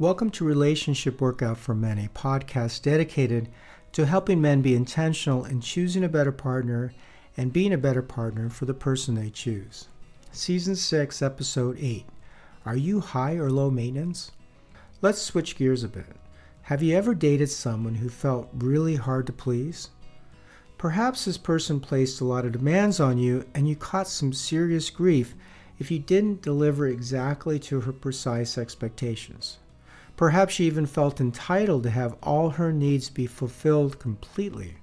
Welcome to Relationship Workout for Men, a podcast dedicated to helping men be intentional in choosing a better partner and being a better partner for the person they choose. Season 6, Episode 8 Are you high or low maintenance? Let's switch gears a bit. Have you ever dated someone who felt really hard to please? Perhaps this person placed a lot of demands on you and you caught some serious grief if you didn't deliver exactly to her precise expectations. Perhaps she even felt entitled to have all her needs be fulfilled completely.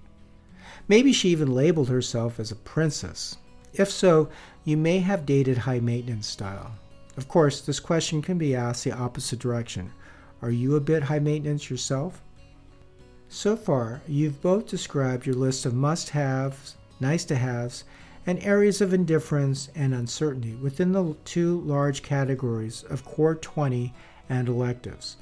Maybe she even labeled herself as a princess. If so, you may have dated high maintenance style. Of course, this question can be asked the opposite direction. Are you a bit high maintenance yourself? So far, you've both described your list of must haves, nice to haves, and areas of indifference and uncertainty within the two large categories of Core 20 and electives.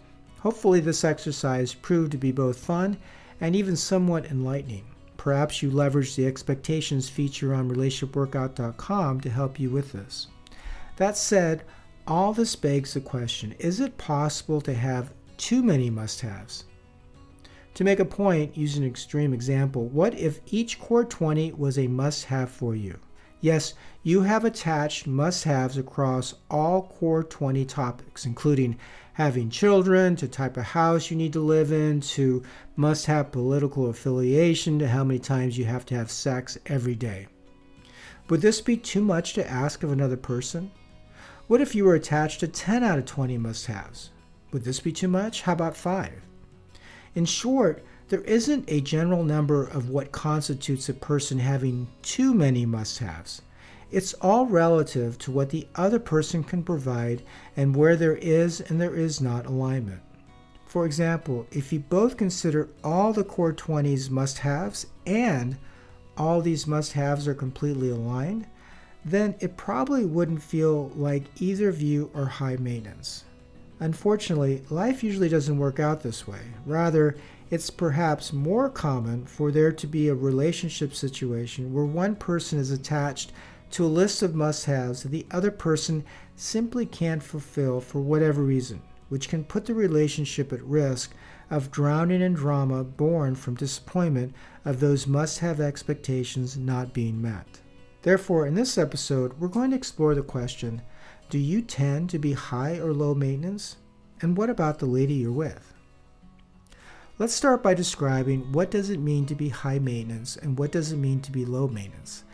Hopefully, this exercise proved to be both fun and even somewhat enlightening. Perhaps you leveraged the expectations feature on relationshipworkout.com to help you with this. That said, all this begs the question is it possible to have too many must haves? To make a point, use an extreme example. What if each core 20 was a must have for you? Yes, you have attached must haves across all core 20 topics, including having children, to type of house you need to live in, to must have political affiliation, to how many times you have to have sex every day. Would this be too much to ask of another person? What if you were attached to 10 out of 20 must haves? Would this be too much? How about 5? In short, there isn't a general number of what constitutes a person having too many must haves. It's all relative to what the other person can provide and where there is and there is not alignment. For example, if you both consider all the core 20s must haves and all these must haves are completely aligned, then it probably wouldn't feel like either of you are high maintenance. Unfortunately, life usually doesn't work out this way. Rather, it's perhaps more common for there to be a relationship situation where one person is attached to a list of must haves that the other person simply can't fulfill for whatever reason, which can put the relationship at risk of drowning in drama born from disappointment of those must have expectations not being met. Therefore, in this episode, we're going to explore the question do you tend to be high or low maintenance? And what about the lady you're with? Let's start by describing what does it mean to be high maintenance and what does it mean to be low maintenance.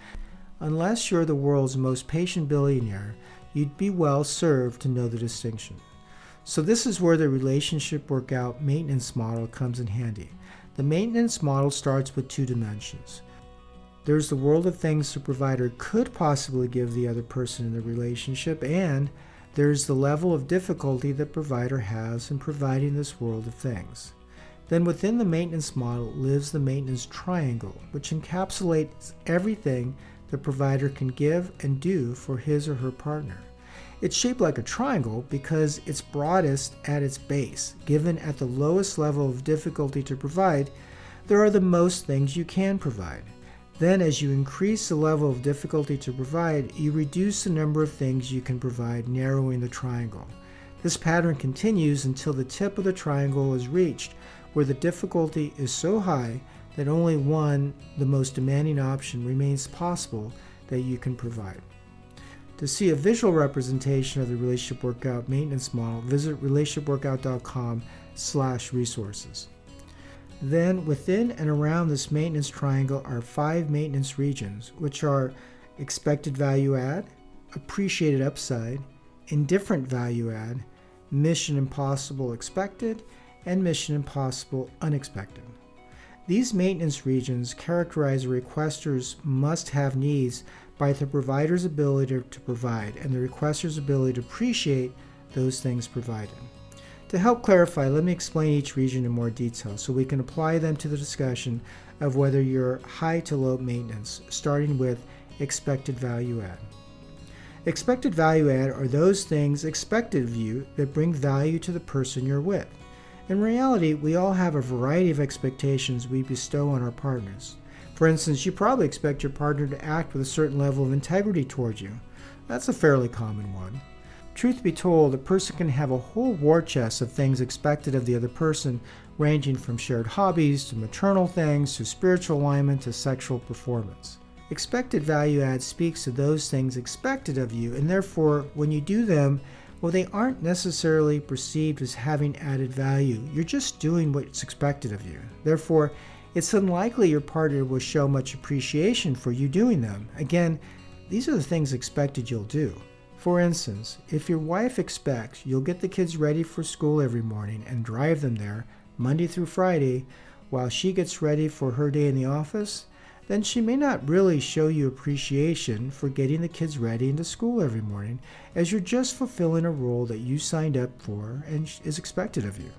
Unless you're the world's most patient billionaire, you'd be well served to know the distinction. So, this is where the relationship workout maintenance model comes in handy. The maintenance model starts with two dimensions. There's the world of things the provider could possibly give the other person in the relationship, and there's the level of difficulty the provider has in providing this world of things. Then within the maintenance model lives the maintenance triangle, which encapsulates everything the provider can give and do for his or her partner. It's shaped like a triangle because it's broadest at its base. Given at the lowest level of difficulty to provide, there are the most things you can provide. Then, as you increase the level of difficulty to provide, you reduce the number of things you can provide, narrowing the triangle. This pattern continues until the tip of the triangle is reached, where the difficulty is so high that only one, the most demanding option, remains possible that you can provide. To see a visual representation of the relationship workout maintenance model, visit relationshipworkout.com slash resources. Then within and around this maintenance triangle are five maintenance regions, which are expected value add, appreciated upside, indifferent value add, mission impossible expected, and mission impossible unexpected. These maintenance regions characterize a requester's must have needs by the provider's ability to provide and the requester's ability to appreciate those things provided. To help clarify, let me explain each region in more detail so we can apply them to the discussion of whether you're high to low maintenance, starting with expected value add. Expected value add are those things expected of you that bring value to the person you're with. In reality, we all have a variety of expectations we bestow on our partners. For instance, you probably expect your partner to act with a certain level of integrity towards you. That's a fairly common one. Truth be told, a person can have a whole war chest of things expected of the other person, ranging from shared hobbies to maternal things to spiritual alignment to sexual performance. Expected value add speaks to those things expected of you, and therefore, when you do them, well, they aren't necessarily perceived as having added value. You're just doing what's expected of you. Therefore, it's unlikely your partner will show much appreciation for you doing them. Again, these are the things expected you'll do. For instance, if your wife expects you'll get the kids ready for school every morning and drive them there Monday through Friday while she gets ready for her day in the office, then she may not really show you appreciation for getting the kids ready into school every morning, as you're just fulfilling a role that you signed up for and is expected of you.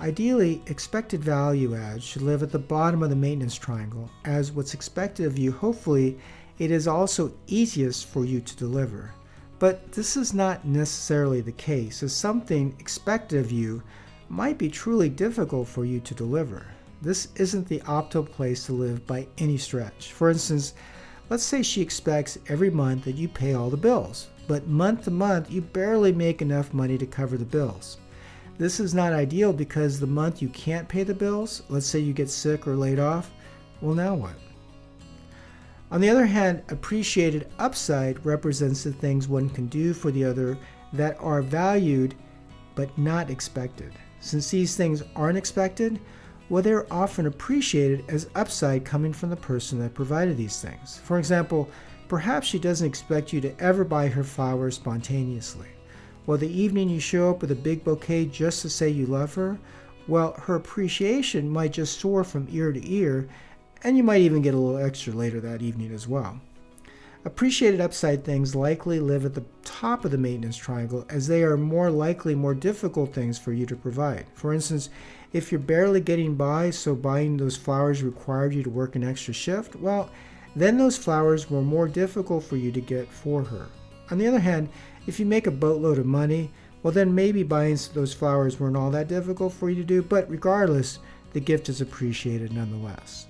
Ideally, expected value add should live at the bottom of the maintenance triangle, as what's expected of you, hopefully, it is also easiest for you to deliver. But this is not necessarily the case, as something expected of you might be truly difficult for you to deliver. This isn't the optimal place to live by any stretch. For instance, let's say she expects every month that you pay all the bills, but month to month you barely make enough money to cover the bills. This is not ideal because the month you can't pay the bills, let's say you get sick or laid off, well, now what? On the other hand, appreciated upside represents the things one can do for the other that are valued but not expected. Since these things aren't expected, well, they're often appreciated as upside coming from the person that provided these things. For example, perhaps she doesn't expect you to ever buy her flowers spontaneously. Well, the evening you show up with a big bouquet just to say you love her, well, her appreciation might just soar from ear to ear, and you might even get a little extra later that evening as well. Appreciated upside things likely live at the top of the maintenance triangle as they are more likely more difficult things for you to provide. For instance, if you're barely getting by, so buying those flowers required you to work an extra shift, well, then those flowers were more difficult for you to get for her. On the other hand, if you make a boatload of money, well, then maybe buying those flowers weren't all that difficult for you to do, but regardless, the gift is appreciated nonetheless.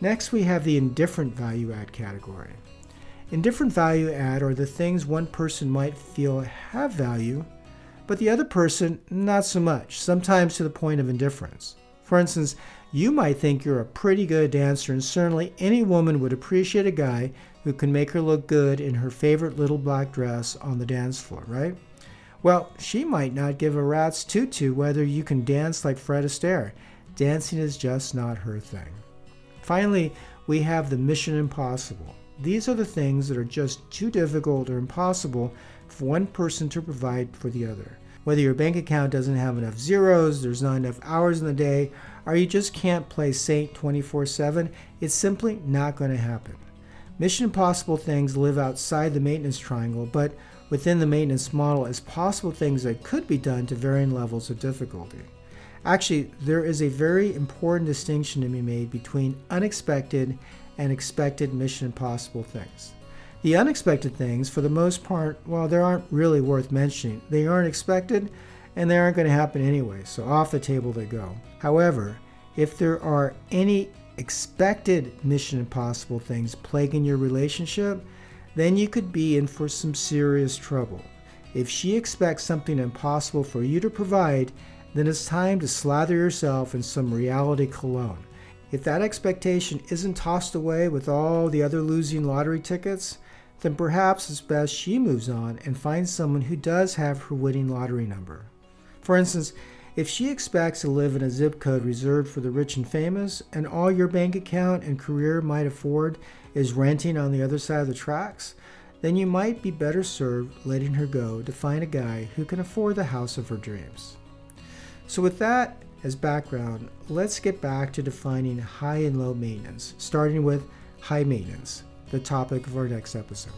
Next, we have the indifferent value add category. Indifferent value add are the things one person might feel have value, but the other person not so much, sometimes to the point of indifference. For instance, you might think you're a pretty good dancer, and certainly any woman would appreciate a guy who can make her look good in her favorite little black dress on the dance floor, right? Well, she might not give a rat's tutu whether you can dance like Fred Astaire. Dancing is just not her thing. Finally, we have the mission impossible. These are the things that are just too difficult or impossible for one person to provide for the other. Whether your bank account doesn't have enough zeros, there's not enough hours in the day, or you just can't play Saint 24 7, it's simply not going to happen. Mission Impossible things live outside the maintenance triangle, but within the maintenance model as possible things that could be done to varying levels of difficulty. Actually, there is a very important distinction to be made between unexpected and expected Mission Impossible things. The unexpected things, for the most part, well, they aren't really worth mentioning. They aren't expected and they aren't going to happen anyway, so off the table they go. However, if there are any expected Mission Impossible things plaguing your relationship, then you could be in for some serious trouble. If she expects something impossible for you to provide, then it's time to slather yourself in some reality cologne. If that expectation isn't tossed away with all the other losing lottery tickets, then perhaps it's best she moves on and finds someone who does have her winning lottery number. For instance, if she expects to live in a zip code reserved for the rich and famous, and all your bank account and career might afford is renting on the other side of the tracks, then you might be better served letting her go to find a guy who can afford the house of her dreams. So, with that as background, let's get back to defining high and low maintenance, starting with high maintenance, the topic for our next episode.